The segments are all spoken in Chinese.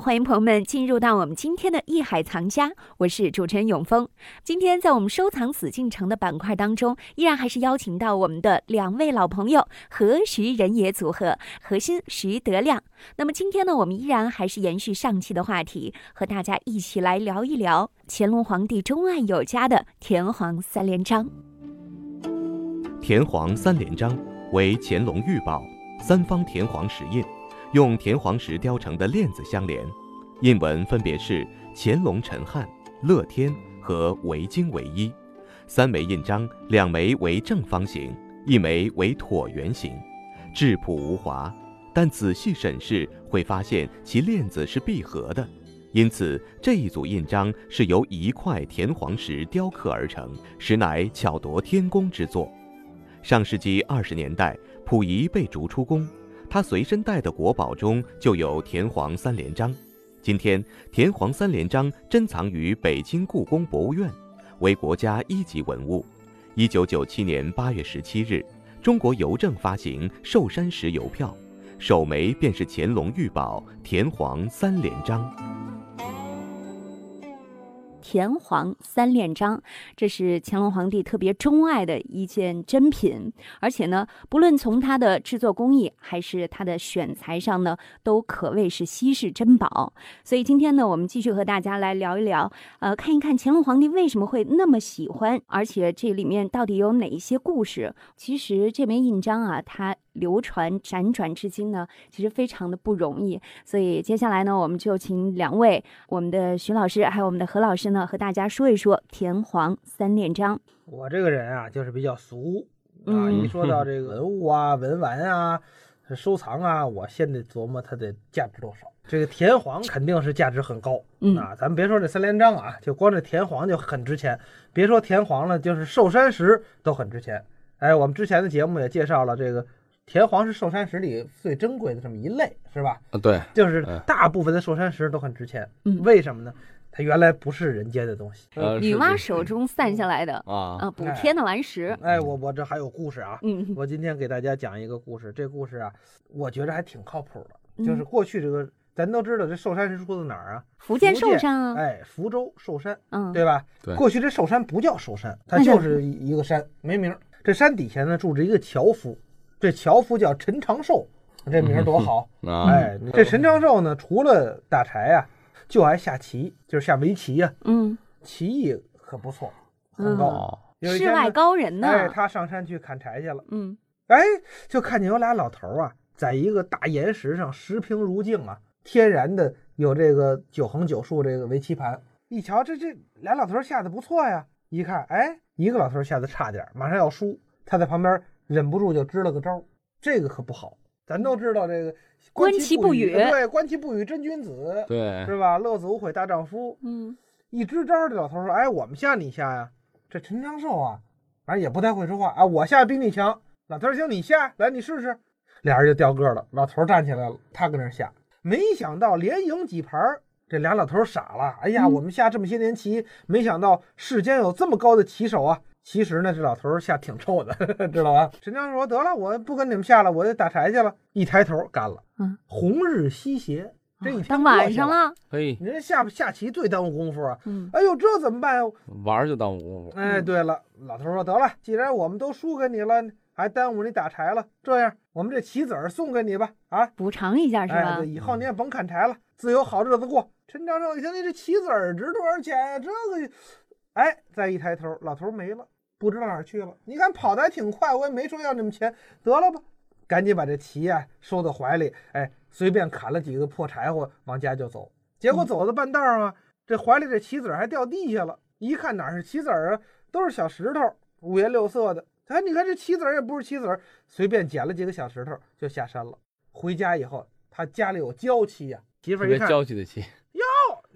欢迎朋友们进入到我们今天的艺海藏家，我是主持人永峰。今天在我们收藏紫禁城的板块当中，依然还是邀请到我们的两位老朋友何徐人也组合，何鑫、徐德亮。那么今天呢，我们依然还是延续上期的话题，和大家一起来聊一聊乾隆皇帝钟爱有加的田黄三连章。田黄三连章为乾隆御宝，三方田黄石印。用田黄石雕成的链子相连，印文分别是乾隆陈汉、乐天和维京唯一。三枚印章，两枚为正方形，一枚为椭圆形，质朴无华。但仔细审视会发现其链子是闭合的，因此这一组印章是由一块田黄石雕刻而成，实乃巧夺天工之作。上世纪二十年代，溥仪被逐出宫。他随身带的国宝中就有田黄三连章，今天田黄三连章珍藏于北京故宫博物院，为国家一级文物。一九九七年八月十七日，中国邮政发行寿山石邮票，首枚便是乾隆御宝田黄三连章。田黄三链章，这是乾隆皇帝特别钟爱的一件珍品，而且呢，不论从它的制作工艺还是它的选材上呢，都可谓是稀世珍宝。所以今天呢，我们继续和大家来聊一聊，呃，看一看乾隆皇帝为什么会那么喜欢，而且这里面到底有哪一些故事？其实这枚印章啊，它。流传辗转至今呢，其实非常的不容易。所以接下来呢，我们就请两位，我们的徐老师还有我们的何老师呢，和大家说一说田黄三连章。我这个人啊，就是比较俗啊，一说到 这个文物啊、文玩啊、收藏啊，我先得琢磨它的价值多少。这个田黄肯定是价值很高啊，咱们别说这三连章啊，就光这田黄就很值钱。别说田黄了，就是寿山石都很值钱。哎，我们之前的节目也介绍了这个。田黄是寿山石里最珍贵的这么一类，是吧？啊，对，就是大部分的寿山石都很值钱。嗯，为什么呢？它原来不是人间的东西，女娲手中散下来的啊啊，补天的顽石。哎，我我这还有故事啊。嗯，我今天给大家讲一个故事。这故事啊，我觉得还挺靠谱的。就是过去这个，咱都知道这寿山石出自哪儿啊？福建寿山啊。哎，福州寿山，嗯，对吧？对。过去这寿山不叫寿山，它就是一个山，没名。这山底下呢，住着一个樵夫。这樵夫叫陈长寿，这名多好！哎，这陈长寿呢，除了打柴呀，就爱下棋，就是下围棋呀。嗯，棋艺可不错，很高。世外高人呢？哎，他上山去砍柴去了。嗯，哎，就看见有俩老头啊，在一个大岩石上，石平如镜啊，天然的有这个九横九竖这个围棋盘。一瞧，这这俩老头下的不错呀。一看，哎，一个老头下的差点，马上要输，他在旁边。忍不住就支了个招，这个可不好。咱都知道这个观其不语，对，观其不语真君子，对，是吧？乐子无悔大丈夫。嗯，一支招，这老头说：“哎，我们下你下呀。”这陈长寿啊，反正也不太会说话啊。我下比你强。老头行，你下来，你试试。俩人就掉个了。老头站起来了，他跟那下。没想到连赢几盘，这俩老头傻了。哎呀，我们下这么些年棋，没想到世间有这么高的棋手啊！其实呢，这老头下挺臭的，知道吧？陈江说：“得了，我不跟你们下了，我就打柴去了。”一抬头干了，嗯，红日西斜，这一天晚上了。嘿，你这下下棋最耽误功夫啊！嗯，哎呦，这怎么办呀？玩就耽误功夫。哎，对了，老头说：“得了，既然我们都输给你了，还耽误你打柴了，这样，我们这棋子儿送给你吧，啊，补偿一下是吧？对，以后你也甭砍柴了，自有好日子过。”陈长寿一听，你这棋子儿值多少钱呀？这个，哎，再一抬头，老头没了。不知道哪儿去了。你看跑的还挺快，我也没说要你们钱，得了吧，赶紧把这棋呀收到怀里，哎，随便砍了几个破柴火，往家就走。结果走到半道上啊，这怀里这棋子还掉地下了。一看哪是棋子啊，都是小石头，五颜六色的。哎，你看这棋子也不是棋子，随便捡了几个小石头就下山了。回家以后，他家里有娇妻呀，媳妇一看，娇气的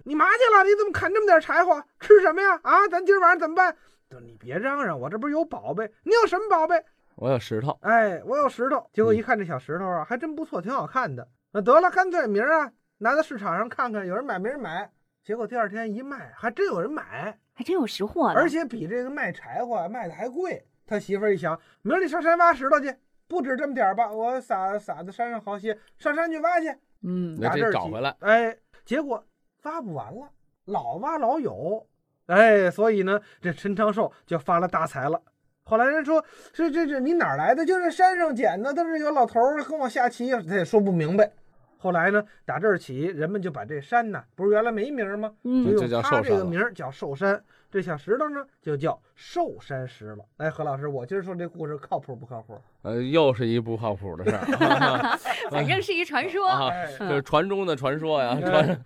你嘛去了？你怎么砍这么点柴火？吃什么呀？啊，咱今儿晚上怎么办？你别嚷嚷，我这不是有宝贝？你有什么宝贝？我有石头。哎，我有石头。结果一看这小石头啊，还真不错，挺好看的。那得了，干脆明儿啊，拿到市场上看看，有人买没人买。结果第二天一卖，还真有人买，还真有识货的，而且比这个卖柴火卖的还贵。他媳妇儿一想，明儿你上山挖石头去，不止这么点吧？我撒撒在山上好些，上山去挖去。嗯，把这找回来。哎，结果挖不完了，老挖老有，哎，所以呢，这陈长寿就发了大财了。后来人说，这这这你哪儿来的？就是山上捡的。但是有老头儿跟我下棋，他也说不明白。后来呢，打这儿起，人们就把这山呢，不是原来没名吗？嗯，就叫用他这个名儿叫寿山。这小石头呢，就叫寿山石了。哎，何老师，我今儿说这故事靠谱不靠谱？呃，又是一不靠谱的事儿，反正是一传说。啊，哎，这是传中的传说呀，哎传，啊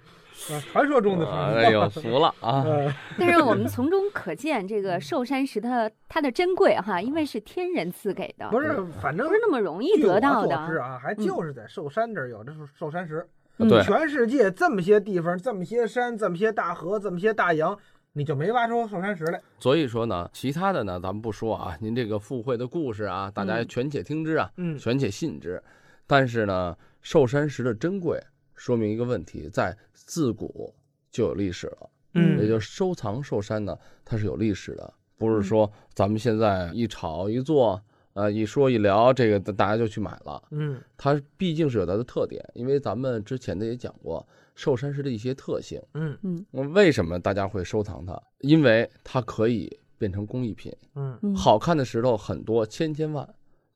传说中的。哎呦，服了啊！呃 但是我们从中可见，这个寿山石它它的珍贵哈，因为是天人赐给的，不是，反正不是那么容易得到的。所知啊，还就是在寿山这儿有这是寿山石。嗯对全世界这么些地方，这么些山，这么些大河，这么些大洋，你就没挖出寿山石来。所以说呢，其他的呢，咱们不说啊，您这个附会的故事啊，大家嗯权且听之啊，嗯权且信之。但是呢，寿山石的珍贵，说明一个问题，在自古就有历史了。嗯也就是收藏寿山呢，它是有历史的，不是说咱们现在一炒一做，呃，一说一聊，这个大家就去买了。嗯它毕竟是有它的特点，因为咱们之前的也讲过寿山石的一些特性。嗯那为什么大家会收藏它？因为它可以变成工艺品，嗯嗯，好看的石头很多，千千万。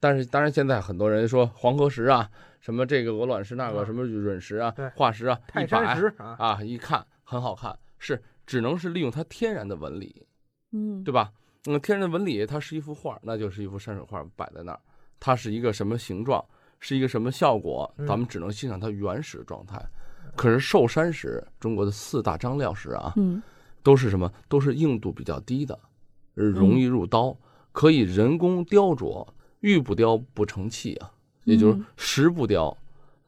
但是当然，现在很多人说黄河石啊，什么这个鹅卵石那个嗯什么陨石啊、化石啊，泰一摆山石啊，啊，一看很好看，是只能是利用它天然的纹理，嗯，对吧？那、天然的纹理，它是一幅画，那就是一幅山水画摆在那儿，它是一个什么形状，是一个什么效果，嗯咱们只能欣赏它原始状态。可是寿山石，中国的四大张料石啊，嗯都是什么？都是硬度比较低的，呃容易入刀，可以人工雕琢，玉不雕不成器啊，也就是嗯石不雕，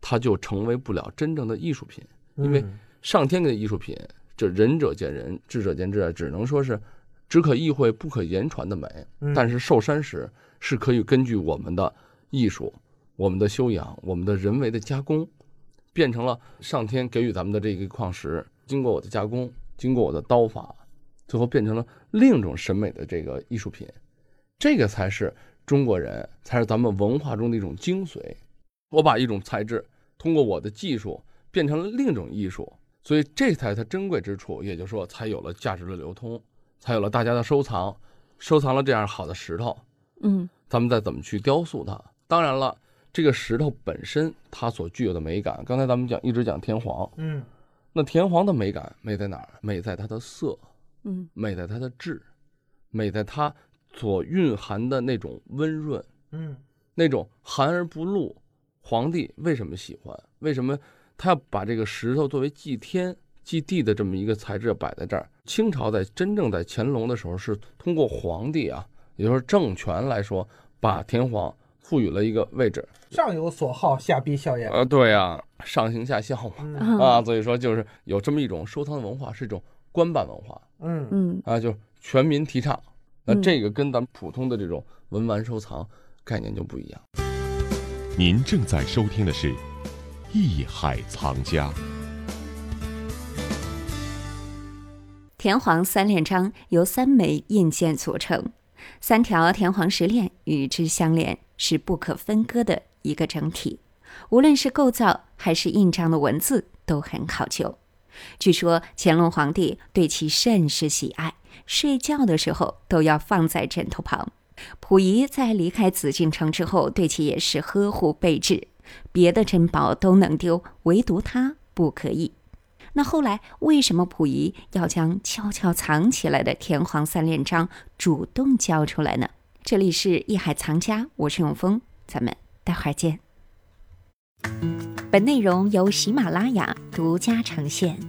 它就成为不了真正的艺术品。因为嗯上天给的艺术品，这仁者见仁，智者见智啊，只能说是只可意会不可言传的美。嗯但是寿山石是可以根据我们的艺术、我们的修养、我们的人为的加工，变成了上天给予咱们的这个矿石，经过我的加工，经过我的刀法，最后变成了另一种审美的这个艺术品。这个才是中国人，才是咱们文化中的一种精髓。我把一种材质通过我的技术变成了另一种艺术，所以这才是它珍贵之处，也就是说，才有了价值的流通，才有了大家的收藏，收藏了这样好的石头，嗯咱们再怎么去雕塑它。当然了，这个石头本身它所具有的美感，刚才咱们讲一直讲天黄，嗯那田黄的美感美在哪儿？美在它的色，嗯美在它的质，美在它所蕴含的那种温润，嗯那种含而不露。皇帝为什么喜欢？为什么他要把这个石头作为祭天、祭地的这么一个材质摆在这儿？清朝在真正在乾隆的时候，是通过皇帝啊，也就是政权来说，把田黄赋予了一个位置。上有所好，下必效焉。呃，对呀、上行下效嘛，嗯啊，所以说就是有这么一种收藏的文化，是一种官办文化嗯嗯啊，就全民提倡。那嗯这个跟咱们普通的这种文玩收藏概念就不一样。您正在收听的是《艺海藏家》。田黄三链章由三枚印件组成，三条田黄石链与之相连，是不可分割的一个整体。无论是构造还是印章的文字都很考究。据说乾隆皇帝对其甚是喜爱，睡觉的时候都要放在枕头旁。溥仪在离开紫禁城之后，对其也是呵护备至，别的珍宝都能丢，唯独它不可以。那后来为什么溥仪要将悄悄藏起来的田黄三连章主动交出来呢？这里是艺海藏家，我是永峰，咱们待会儿见。本内容由喜马拉雅独家呈现。